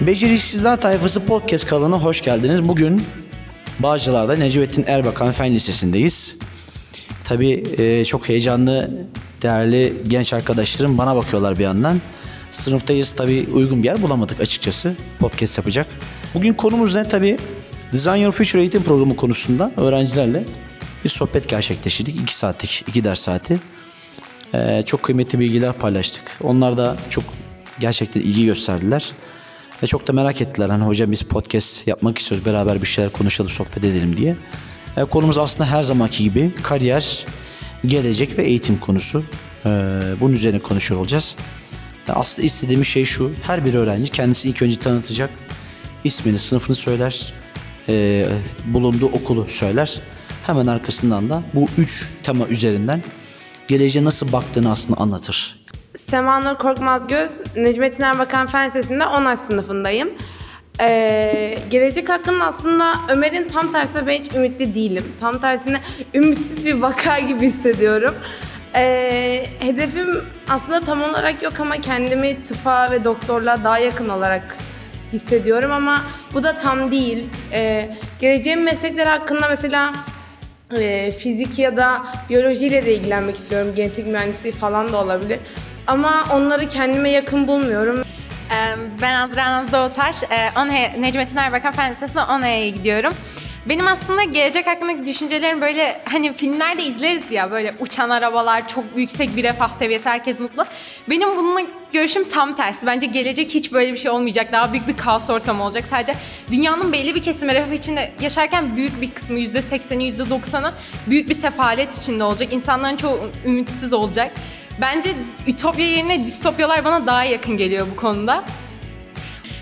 Beceriksizler Tayfası Podcast kanalına hoş geldiniz. Bugün Bağcılar'da Necmettin Erbakan Fen Lisesi'ndeyiz. Tabii e, çok heyecanlı, değerli genç arkadaşlarım bana bakıyorlar bir yandan. Sınıftayız tabii uygun bir yer bulamadık açıkçası podcast yapacak. Bugün konumuz ne? Tabii Design Your Future eğitim programı konusunda öğrencilerle bir sohbet gerçekleştirdik. 2 saatlik, 2 ders saati. Ee, çok kıymetli bilgiler paylaştık. Onlar da çok gerçekten ilgi gösterdiler. Ve çok da merak ettiler. Hani hocam biz podcast yapmak istiyoruz. Beraber bir şeyler konuşalım, sohbet edelim diye. Ee, konumuz aslında her zamanki gibi kariyer, gelecek ve eğitim konusu. Ee, bunun üzerine konuşuyor olacağız. Ee, aslında istediğim şey şu. Her bir öğrenci kendisini ilk önce tanıtacak. ismini, sınıfını söyler. ee, bulunduğu okulu söyler. Hemen arkasından da bu üç tema üzerinden geleceğe nasıl baktığını aslında anlatır. Semanur Korkmaz Göz, Necmettin Erbakan Fen Lisesi'nde 10 sınıfındayım. Ee, gelecek hakkında aslında Ömer'in tam tersine ben hiç ümitli değilim. Tam tersine ümitsiz bir vaka gibi hissediyorum. Ee, hedefim aslında tam olarak yok ama kendimi tıpa ve doktorluğa daha yakın olarak hissediyorum ama bu da tam değil. Ee, geleceğim meslekler hakkında mesela e, fizik ya da biyolojiyle de ilgilenmek istiyorum. Genetik mühendisliği falan da olabilir. Ama onları kendime yakın bulmuyorum. Ben Azra Naz Doğutaş. Necmettin Erbakan Fen Lisesi'ne ONHE'ye gidiyorum. Benim aslında gelecek hakkındaki düşüncelerim böyle hani filmlerde izleriz ya böyle uçan arabalar, çok yüksek bir refah seviyesi, herkes mutlu. Benim bununla görüşüm tam tersi. Bence gelecek hiç böyle bir şey olmayacak. Daha büyük bir kaos ortamı olacak. Sadece dünyanın belli bir kesimi refah içinde yaşarken büyük bir kısmı %80'i %90'ı büyük bir sefalet içinde olacak. İnsanların çoğu ümitsiz olacak. Bence ütopya yerine distopyalar bana daha yakın geliyor bu konuda.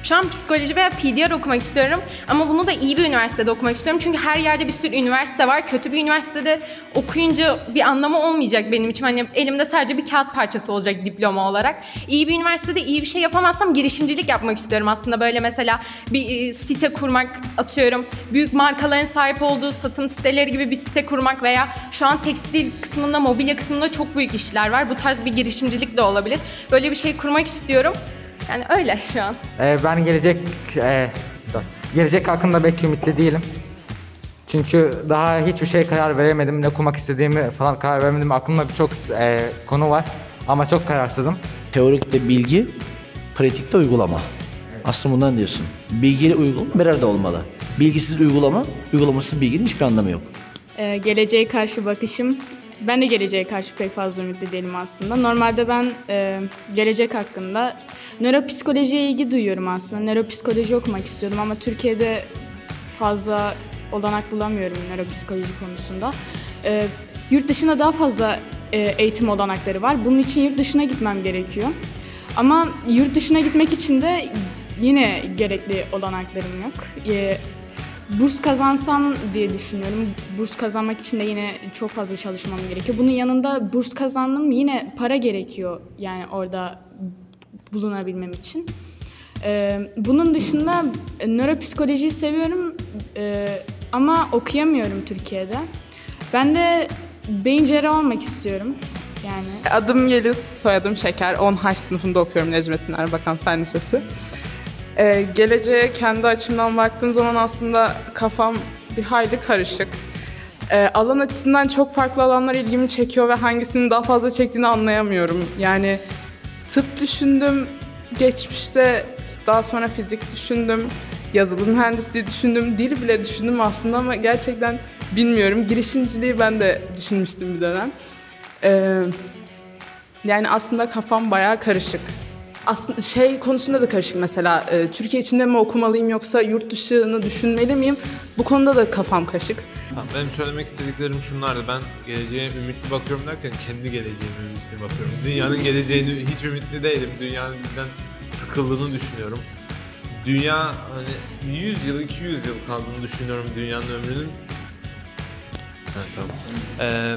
Şu an psikoloji veya PDR okumak istiyorum ama bunu da iyi bir üniversitede okumak istiyorum. Çünkü her yerde bir sürü üniversite var. Kötü bir üniversitede okuyunca bir anlamı olmayacak benim için. Hani elimde sadece bir kağıt parçası olacak diploma olarak. İyi bir üniversitede iyi bir şey yapamazsam girişimcilik yapmak istiyorum aslında. Böyle mesela bir e, site kurmak atıyorum. Büyük markaların sahip olduğu satın siteleri gibi bir site kurmak veya şu an tekstil kısmında, mobilya kısmında çok büyük işler var. Bu tarz bir girişimcilik de olabilir. Böyle bir şey kurmak istiyorum. Yani öyle şu an. Ee, ben gelecek e, dur. gelecek hakkında pek ümitli değilim. Çünkü daha hiçbir şey karar veremedim. Ne okumak istediğimi falan karar veremedim. Aklımda birçok e, konu var ama çok kararsızım. Teorikte bilgi, pratikte uygulama. Aslında bundan diyorsun. Bilgiyle uygulama bir arada olmalı. Bilgisiz uygulama, uygulamasız bilginin hiçbir anlamı yok. Ee, geleceğe karşı bakışım. Ben de geleceğe karşı pek fazla ümitli değilim aslında. Normalde ben e, gelecek hakkında nöropsikolojiye ilgi duyuyorum aslında. Nöropsikoloji okumak istiyordum ama Türkiye'de fazla olanak bulamıyorum nöropsikoloji konusunda. E, yurt dışında daha fazla e, eğitim olanakları var. Bunun için yurt dışına gitmem gerekiyor. Ama yurt dışına gitmek için de yine gerekli olanaklarım yok. E, burs kazansam diye düşünüyorum. Burs kazanmak için de yine çok fazla çalışmam gerekiyor. Bunun yanında burs kazandım yine para gerekiyor yani orada bulunabilmem için. Ee, bunun dışında nöropsikolojiyi seviyorum e, ama okuyamıyorum Türkiye'de. Ben de beyin cerrahı olmak istiyorum. Yani Adım Yeliz, soyadım Şeker. 10H sınıfında okuyorum Necmettin Erbakan Fen Lisesi. Ee, geleceğe kendi açımdan baktığım zaman aslında kafam bir hayli karışık. Ee, alan açısından çok farklı alanlar ilgimi çekiyor ve hangisinin daha fazla çektiğini anlayamıyorum. Yani tıp düşündüm, geçmişte daha sonra fizik düşündüm, yazılım mühendisliği düşündüm, dil bile düşündüm aslında ama gerçekten bilmiyorum. Girişimciliği ben de düşünmüştüm bir dönem. Ee, yani aslında kafam bayağı karışık. Aslında şey konusunda da karışık mesela. e, Türkiye içinde mi okumalıyım yoksa yurt dışını düşünmeli miyim? Bu konuda da kafam karışık. Benim söylemek istediklerim şunlardı. Ben geleceğe ümitli bakıyorum derken kendi geleceğime ümitli bakıyorum. Dünyanın geleceğini hiç ümitli değilim. Dünyanın bizden sıkıldığını düşünüyorum. Dünya hani 100 yıl, 200 yıl kaldığını düşünüyorum dünyanın ömrünün. Ha, tamam. Ee,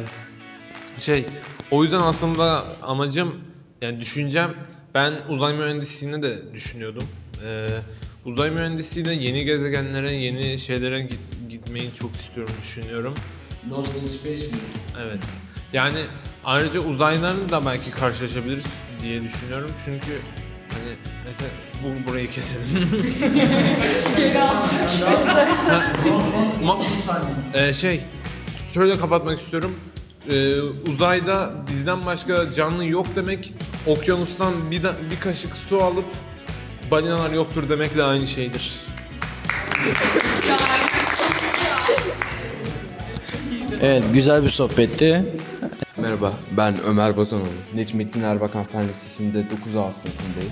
şey, o yüzden aslında amacım, yani düşüncem, ben uzay mühendisliğini de düşünüyordum. Ee, uzay mühendisliğine yeni gezegenlere, yeni şeylere git- gitmeyi çok istiyorum, düşünüyorum. Lost in Space mi Evet. Yani ayrıca uzaylarla da belki karşılaşabiliriz diye düşünüyorum. Çünkü hani Mesela bu burayı keselim. Ma- Ee, şey, şöyle kapatmak istiyorum. Ee, uzayda bizden başka canlı yok demek, okyanustan bir, da- bir kaşık su alıp balinalar yoktur demekle aynı şeydir. Evet güzel bir sohbetti. Merhaba, ben Ömer Bazanoğlu. Necmettin Erbakan Fen Lisesi'nde 9A sınıfındayım.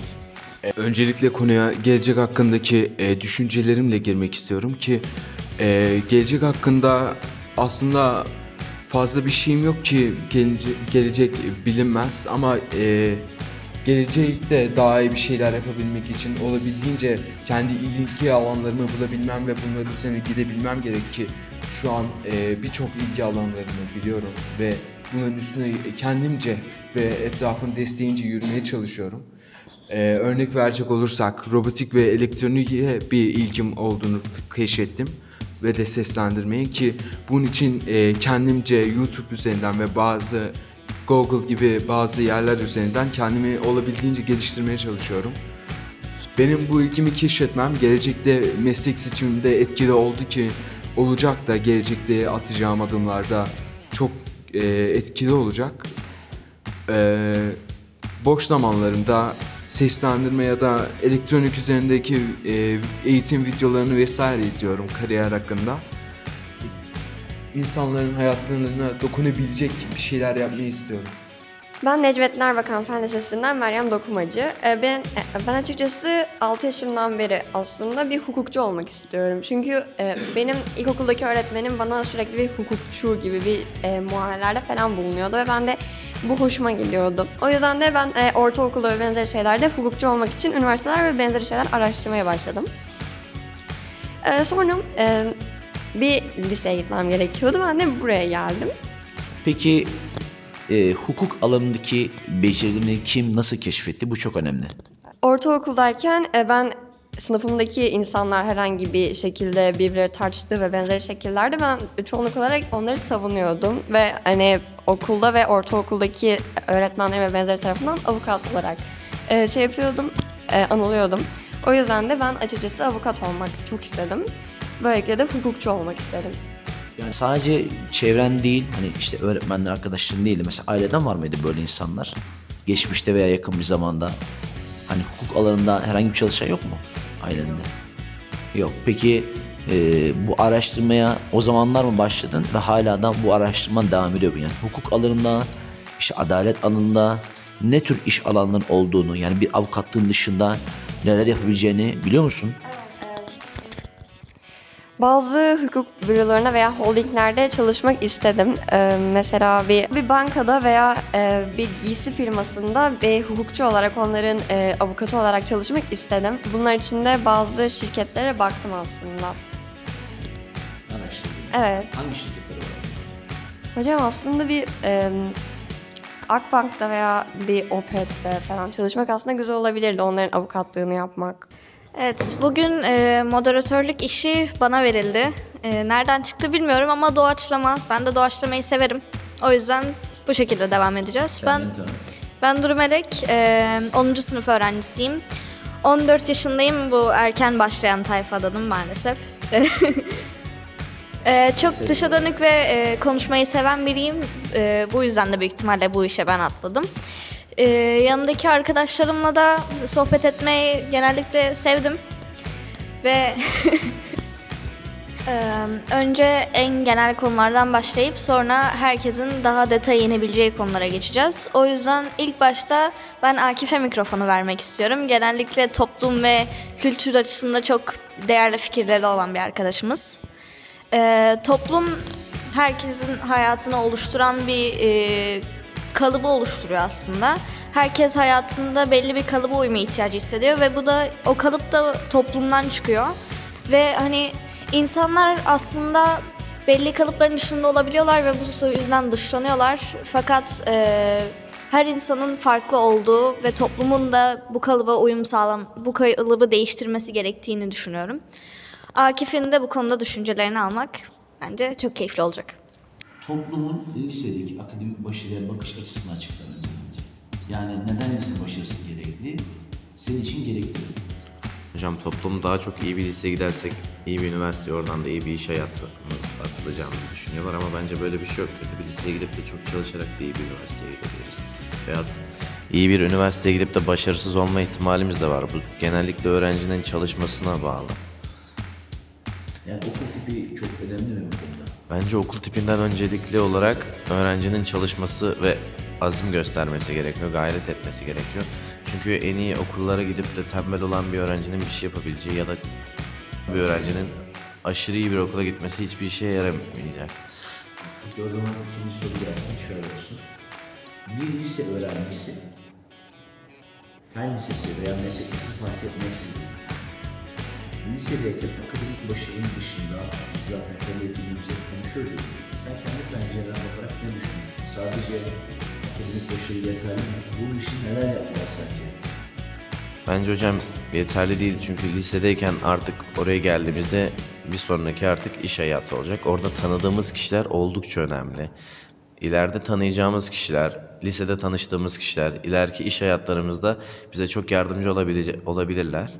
E, öncelikle konuya gelecek hakkındaki e, düşüncelerimle girmek istiyorum ki e, gelecek hakkında aslında fazla bir şeyim yok ki gelince, gelecek bilinmez ama e, gelecekte daha iyi bir şeyler yapabilmek için olabildiğince kendi ilgi alanlarımı bulabilmem ve bunların üzerine gidebilmem gerek ki şu an e, birçok ilgi alanlarını biliyorum ve bunların üstüne kendimce ve etrafın desteğince yürümeye çalışıyorum. E, örnek verecek olursak robotik ve elektroniğe bir ilgim olduğunu keşfettim ve de seslendirmeye ki bunun için e, kendimce YouTube üzerinden ve bazı Google gibi bazı yerler üzerinden kendimi olabildiğince geliştirmeye çalışıyorum. Benim bu ilgimi keşfetmem gelecekte meslek seçimimde etkili oldu ki olacak da gelecekte atacağım adımlarda çok e, etkili olacak. E, boş zamanlarımda seslendirme ya da elektronik üzerindeki e, eğitim videolarını vesaire izliyorum kariyer hakkında. İnsanların hayatlarına dokunabilecek bir şeyler yapmayı istiyorum. Ben Necmettin Erbakan Fen Lisesi'nden Meryem Dokumacı. Ee, Ben, ben açıkçası 6 yaşımdan beri aslında bir hukukçu olmak istiyorum. Çünkü e, benim ilkokuldaki öğretmenim bana sürekli bir hukukçu gibi bir e, muamelelerde falan bulunuyordu ve ben de bu hoşuma geliyordu. O yüzden de ben e, ortaokulda ve benzeri şeylerde hukukçu olmak için üniversiteler ve benzeri şeyler araştırmaya başladım. Ee, sonra e, bir liseye gitmem gerekiyordu. Ben de buraya geldim. Peki e, hukuk alanındaki becerilerini kim nasıl keşfetti? Bu çok önemli. Ortaokuldayken e, ben sınıfımdaki insanlar herhangi bir şekilde birbirleri tartıştığı ve benzeri şekillerde ben çoğunluk olarak onları savunuyordum ve hani okulda ve ortaokuldaki öğretmenlerim ve benzeri tarafından avukat olarak e, şey yapıyordum, e, anılıyordum. O yüzden de ben açıkçası avukat olmak çok istedim. Böylelikle de hukukçu olmak istedim. Yani sadece çevren değil, hani işte öğretmenler, arkadaşların değil de mesela aileden var mıydı böyle insanlar? Geçmişte veya yakın bir zamanda. Hani hukuk alanında herhangi bir çalışan yok mu ailende? Yok. Peki e, bu araştırmaya o zamanlar mı başladın ve hala da bu araştırman devam ediyor mu? Yani hukuk alanında, işte adalet alanında ne tür iş alanların olduğunu yani bir avukatlığın dışında neler yapabileceğini biliyor musun? Bazı hukuk bürolarına veya holdinglerde çalışmak istedim. Ee, mesela bir, bir bankada veya e, bir giysi firmasında bir hukukçu olarak onların e, avukatı olarak çalışmak istedim. Bunlar için de bazı şirketlere baktım aslında. Araştırdım. Evet. Hangi şirketler var? Hocam aslında bir e, Akbank'ta veya bir Opet'te falan çalışmak aslında güzel olabilirdi onların avukatlığını yapmak. Evet, bugün e, moderatörlük işi bana verildi. E, nereden çıktı bilmiyorum ama doğaçlama. Ben de doğaçlamayı severim. O yüzden bu şekilde devam edeceğiz. Ben ben Duru Melek, e, 10. sınıf öğrencisiyim. 14 yaşındayım. Bu erken başlayan tayfadanım maalesef. E, çok dışa dönük ve e, konuşmayı seven biriyim. E, bu yüzden de büyük ihtimalle bu işe ben atladım. E, yanındaki arkadaşlarımla da sohbet etmeyi genellikle sevdim. Ve e, önce en genel konulardan başlayıp sonra herkesin daha detaya inebileceği konulara geçeceğiz. O yüzden ilk başta ben Akif'e mikrofonu vermek istiyorum. Genellikle toplum ve kültür açısında çok değerli fikirleri olan bir arkadaşımız. Ee, toplum herkesin hayatını oluşturan bir e, kalıbı oluşturuyor aslında. Herkes hayatında belli bir kalıba uyma ihtiyacı hissediyor ve bu da o kalıp da toplumdan çıkıyor. Ve hani insanlar aslında belli kalıpların dışında olabiliyorlar ve bu yüzden dışlanıyorlar. Fakat e, her insanın farklı olduğu ve toplumun da bu kalıba uyum sağlam, bu kalıbı değiştirmesi gerektiğini düşünüyorum. Akif'in de bu konuda düşüncelerini almak bence çok keyifli olacak. Toplumun lisedeki akademik başarıya bakış açısını bence. Yani neden lise başarısı gerekli? senin için gerekli? Hocam toplum daha çok iyi bir liseye gidersek iyi bir üniversite oradan da iyi bir iş hayatı atılacağımızı düşünüyorlar ama bence böyle bir şey yok. Kötü bir liseye gidip de çok çalışarak da iyi bir üniversiteye gidebiliriz. Veyahut iyi bir üniversiteye gidip de başarısız olma ihtimalimiz de var. Bu genellikle öğrencinin çalışmasına bağlı. Yani okul tipi Bence okul tipinden öncelikli olarak öğrencinin çalışması ve azim göstermesi gerekiyor, gayret etmesi gerekiyor. Çünkü en iyi okullara gidip de tembel olan bir öğrencinin bir şey yapabileceği ya da bir öğrencinin aşırı iyi bir okula gitmesi hiçbir işe yaramayacak. O zaman ikinci soru gelsin şöyle olsun. Bir lise öğrencisi fen lisesi veya meslek lisesi fark etmeksizin lisedeyken akademik başarının dışında zaten kendi eğitimimizde konuşuyoruz sen kendi pencereden bakarak ne düşünüyorsun? Sadece akademik başarı yeterli mi? Bunun için neler yaptılar sence? Bence hocam yeterli değil çünkü lisedeyken artık oraya geldiğimizde bir sonraki artık iş hayatı olacak. Orada tanıdığımız kişiler oldukça önemli. İleride tanıyacağımız kişiler, lisede tanıştığımız kişiler, ileriki iş hayatlarımızda bize çok yardımcı olabile- olabilirler.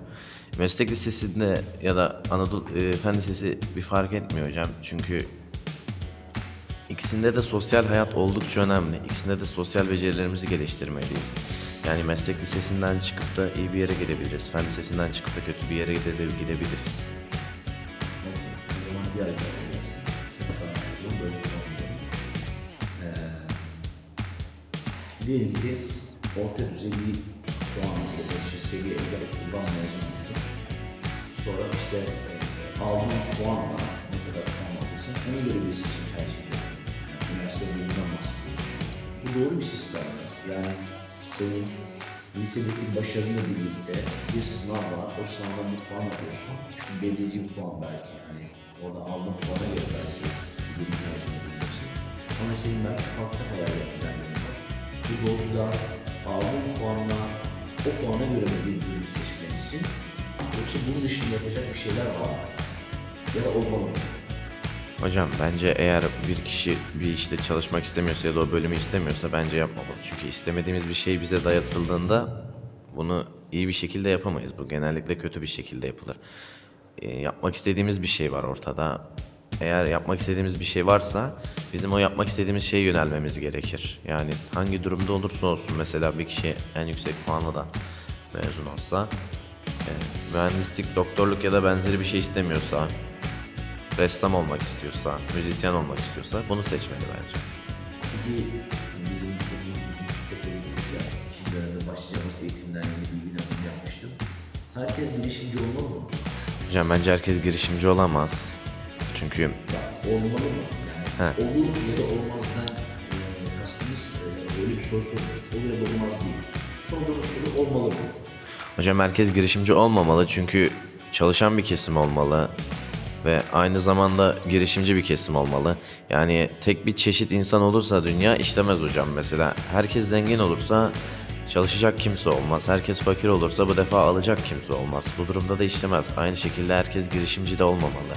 Meslek lisesinde ya da Anadolu e, Fen Lisesi bir fark etmiyor hocam. Çünkü İkisinde de sosyal hayat oldukça önemli. İkisinde de sosyal becerilerimizi geliştirmeliyiz. Yani meslek lisesinden çıkıp da iyi bir yere gidebiliriz. Fen lisesinden çıkıp da kötü bir yere gide- gidebiliriz. Diyelim ki orta düzey bir puan ya da işte seviye okuldan mezun. Sonra işte e, aldığın puanla ne kadar puan aldıysan ona göre bir seçim tercih ediyorsun. Yani üniversite bölümünden bahsediyorum. Bu doğru bir sistem mi? Yani senin lisedeki başarıyla birlikte bir sınav var. O sınavdan bir puan alıyorsun. Çünkü belirleyici bir puan belki. Hani orada aldığın puana göre belki bir bölüm tercih edebilirsin. Ama senin belki farklı hayal planların var. Bu doğrultuda aldığın puanla o puana göre bir bölüm seçmelisin? Yoksa bunun dışında yapacak bir şeyler var mı? Ya da olmalı mı? Hocam bence eğer bir kişi bir işte çalışmak istemiyorsa ya da o bölümü istemiyorsa bence yapmamalı. Çünkü istemediğimiz bir şey bize dayatıldığında bunu iyi bir şekilde yapamayız. Bu genellikle kötü bir şekilde yapılır. Ee, yapmak istediğimiz bir şey var ortada. Eğer yapmak istediğimiz bir şey varsa bizim o yapmak istediğimiz şeye yönelmemiz gerekir. Yani hangi durumda olursa olsun mesela bir kişi en yüksek puanla da mezun olsa e, mühendislik, doktorluk ya da benzeri bir şey istemiyorsa ressam olmak istiyorsa, müzisyen olmak istiyorsa bunu seçmeli bence. Peki bizim okulumuz bugün sohbet ettik ya, şimdi başlayacağımız eğitimden ilgili bir gün yapmıştım. Herkes girişimci olmalı mı? Hocam bence herkes girişimci olamaz. Çünkü Ya, olmalı mı? Yani He. olur ya da olmazdan e, kastımız e, öyle bir soru soruyoruz. Olur ya da olmaz değil. Sorduğumuz soru olmalı mı? Hocam herkes girişimci olmamalı çünkü çalışan bir kesim olmalı ve aynı zamanda girişimci bir kesim olmalı. Yani tek bir çeşit insan olursa dünya işlemez hocam mesela. Herkes zengin olursa çalışacak kimse olmaz. Herkes fakir olursa bu defa alacak kimse olmaz. Bu durumda da işlemez. Aynı şekilde herkes girişimci de olmamalı.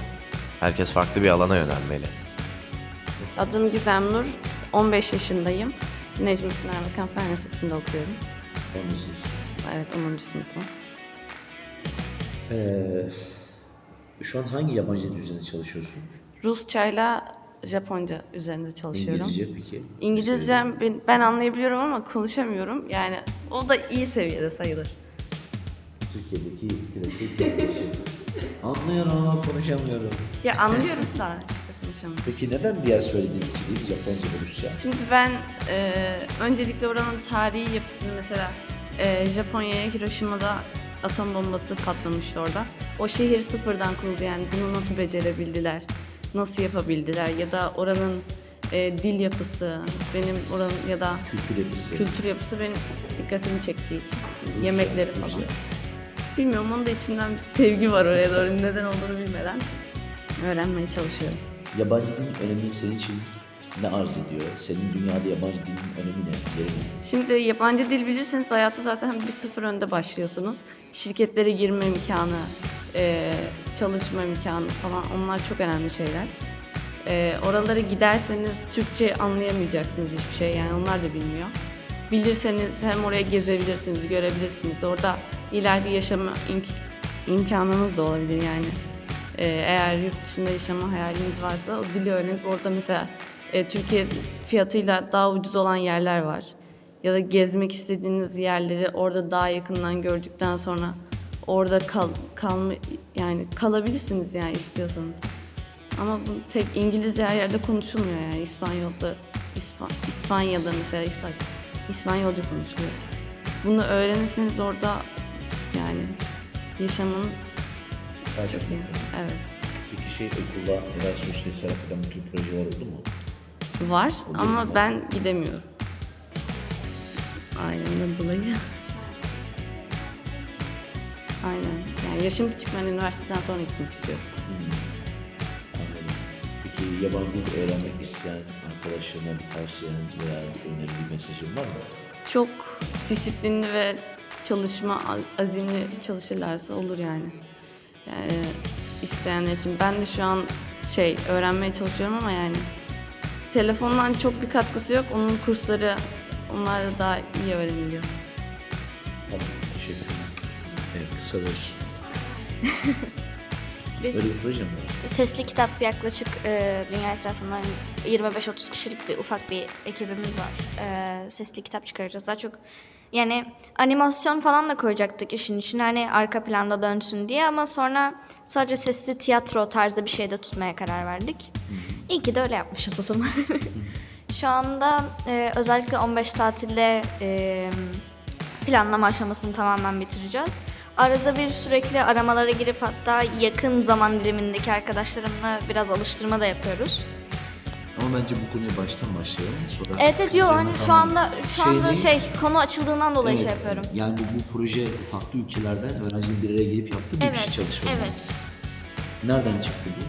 Herkes farklı bir alana yönelmeli. Adım Gizem Nur. 15 yaşındayım. Necmettin Erbakan Fen Lisesi'nde okuyorum. Anlıyorsunuz. Evet 10. sınıfım. Ee, şu an hangi yabancı dil üzerinde çalışıyorsun? Rusçayla Japonca üzerinde çalışıyorum. İngilizce peki? İngilizcem ben, ben anlayabiliyorum ama konuşamıyorum. Yani o da iyi seviyede sayılır. Türkiye'deki klasik yaklaşım. Anlıyorum ama konuşamıyorum. Ya anlıyorum da işte konuşamıyorum. Peki neden diğer söylediğin iki dil Japonca ve Rusça? Şimdi ben e, öncelikle oranın tarihi yapısını mesela e, Japonya'ya Hiroşima'da atom bombası patlamış orada. O şehir sıfırdan kuruldu yani bunu nasıl becerebildiler, nasıl yapabildiler ya da oranın e, dil yapısı, benim oranın ya da Kültür yapısı. kültür yapısı benim dikkatimi çektiği için. Rusya, Yemekleri Rusya. falan. Bilmiyorum onun da içimden bir sevgi var oraya doğru neden olduğunu bilmeden öğrenmeye çalışıyorum. Yabancı dilin önemi senin için ne arz ediyor? Senin dünyada yabancı dilin önemi ne? Yeri? Şimdi yabancı dil bilirseniz hayata zaten bir sıfır önde başlıyorsunuz. Şirketlere girme imkanı, e, çalışma imkanı falan onlar çok önemli şeyler. E, oralara giderseniz Türkçe anlayamayacaksınız hiçbir şey yani onlar da bilmiyor. Bilirseniz hem oraya gezebilirsiniz, görebilirsiniz. Orada ileride yaşama imk- imkanınız da olabilir yani. Ee, eğer yurt dışında yaşama hayaliniz varsa o dili öğrenip orada mesela e, Türkiye fiyatıyla daha ucuz olan yerler var. Ya da gezmek istediğiniz yerleri orada daha yakından gördükten sonra orada kal, kalma yani kalabilirsiniz yani istiyorsanız. Ama bu tek İngilizce her yerde konuşulmuyor yani İspanyol'da İspan, İspanya'da mesela İspan, İspanyolca konuşuluyor. Bunu öğrenirseniz orada yani yaşamanız çok iyi. Evet. Peki şey okulda Erasmus vesaire falan bu tür projeler oldu mu? Var ama ben gidemiyorum. Ailemden dolayı. Aynen. Yani yaşım küçük ben üniversiteden sonra gitmek istiyorum. Anladım. Peki yabancı dil öğrenmek isteyen arkadaşlarına bir tavsiyen veya önerin bir mesajın var mı? Çok disiplinli ve çalışma azimli çalışırlarsa olur yani. Yani isteyenler için. Ben de şu an şey öğrenmeye çalışıyorum ama yani telefondan çok bir katkısı yok. Onun kursları onlar da daha iyi öğreniliyor. Tamam, teşekkür ederim. Evet, kısa. Biz Böyle bir proje mi var? sesli kitap yaklaşık e, dünya etrafından 25-30 kişilik bir ufak bir ekibimiz var. E, sesli kitap çıkaracağız. Daha çok yani animasyon falan da koyacaktık işin içine hani arka planda dönsün diye ama sonra sadece sesli tiyatro tarzı bir şey de tutmaya karar verdik. İyi ki de öyle yapmışız o zaman. Şu anda e, özellikle 15 tatilde e, planlama aşamasını tamamen bitireceğiz. Arada bir sürekli aramalara girip hatta yakın zaman dilimindeki arkadaşlarımla biraz alıştırma da yapıyoruz. Ama bence bu konuya baştan başlayalım. Sonra Evet evet yo hani şu anda şu anda şey konu açıldığından dolayı şey yapıyorum. Yani bu, bu proje farklı ülkelerden öğrencilerin bir araya gelip yaptığı bir kişi çalışma. evet. Nereden çıktı bu?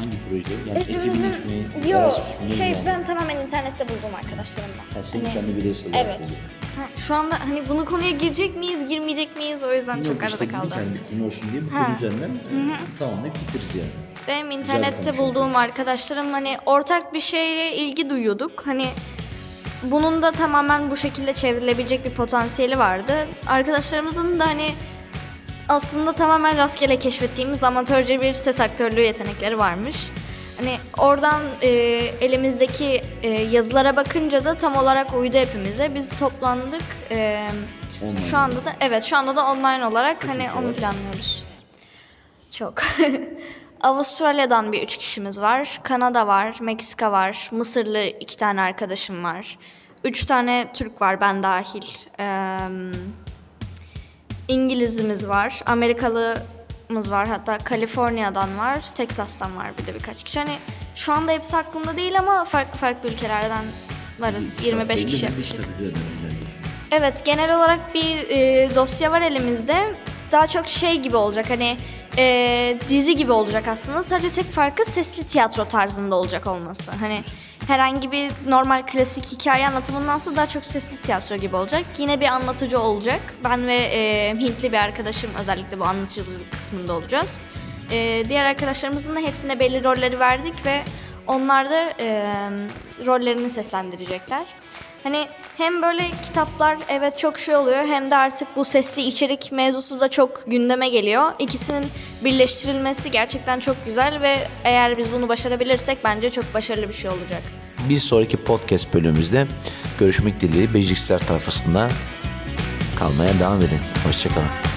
Hangi proje? Yani Hepimizin ekibin mi? yo şey yani? ben tamamen internette buldum arkadaşlarımla. Ha, senin Hani- kendi bireysel olarak Evet. buldun. Ha, şu anda hani bunu konuya girecek miyiz, girmeyecek miyiz o yüzden çok Yok arada işte kaldı. dedik yani bir konu olsun diye bu Ha. konu üzerinden e, tamamlayıp bitiririz yani. Benim internette bulduğum arkadaşlarım hani ortak bir şeye ilgi duyuyorduk. Hani bunun da tamamen bu şekilde çevrilebilecek bir potansiyeli vardı. Arkadaşlarımızın da hani aslında tamamen rastgele keşfettiğimiz amatörce bir ses aktörlüğü yetenekleri varmış. Hani oradan e, elimizdeki e, yazılara bakınca da tam olarak uydu hepimize. Biz toplandık. E, Online şu anda da evet şu anda da online olarak hani ülke onu var? planlıyoruz. Çok. Avustralya'dan bir üç kişimiz var. Kanada var, Meksika var, Mısırlı iki tane arkadaşım var. Üç tane Türk var ben dahil. Ee, İngilizimiz var, Amerikalımız var, hatta Kaliforniya'dan var, Teksas'tan var bir de birkaç kişi. Hani şu anda hepsi aklımda değil ama farklı farklı ülkelerden varız. 25 Belli kişi. Evet genel olarak bir e, dosya var elimizde. Daha çok şey gibi olacak hani e, dizi gibi olacak aslında. Sadece tek farkı sesli tiyatro tarzında olacak olması. Hani herhangi bir normal klasik hikaye anlatımındansa daha çok sesli tiyatro gibi olacak. Yine bir anlatıcı olacak. Ben ve e, Hintli bir arkadaşım özellikle bu anlatıcılık kısmında olacağız. E, diğer arkadaşlarımızın da hepsine belli rolleri verdik ve onlar da e, rollerini seslendirecekler. Hani hem böyle kitaplar evet çok şey oluyor hem de artık bu sesli içerik mevzusu da çok gündeme geliyor. İkisinin birleştirilmesi gerçekten çok güzel ve eğer biz bunu başarabilirsek bence çok başarılı bir şey olacak. Bir sonraki podcast bölümümüzde görüşmek dileğiyle beceriksizler tayfasında kalmaya devam edin. Hoşçakalın.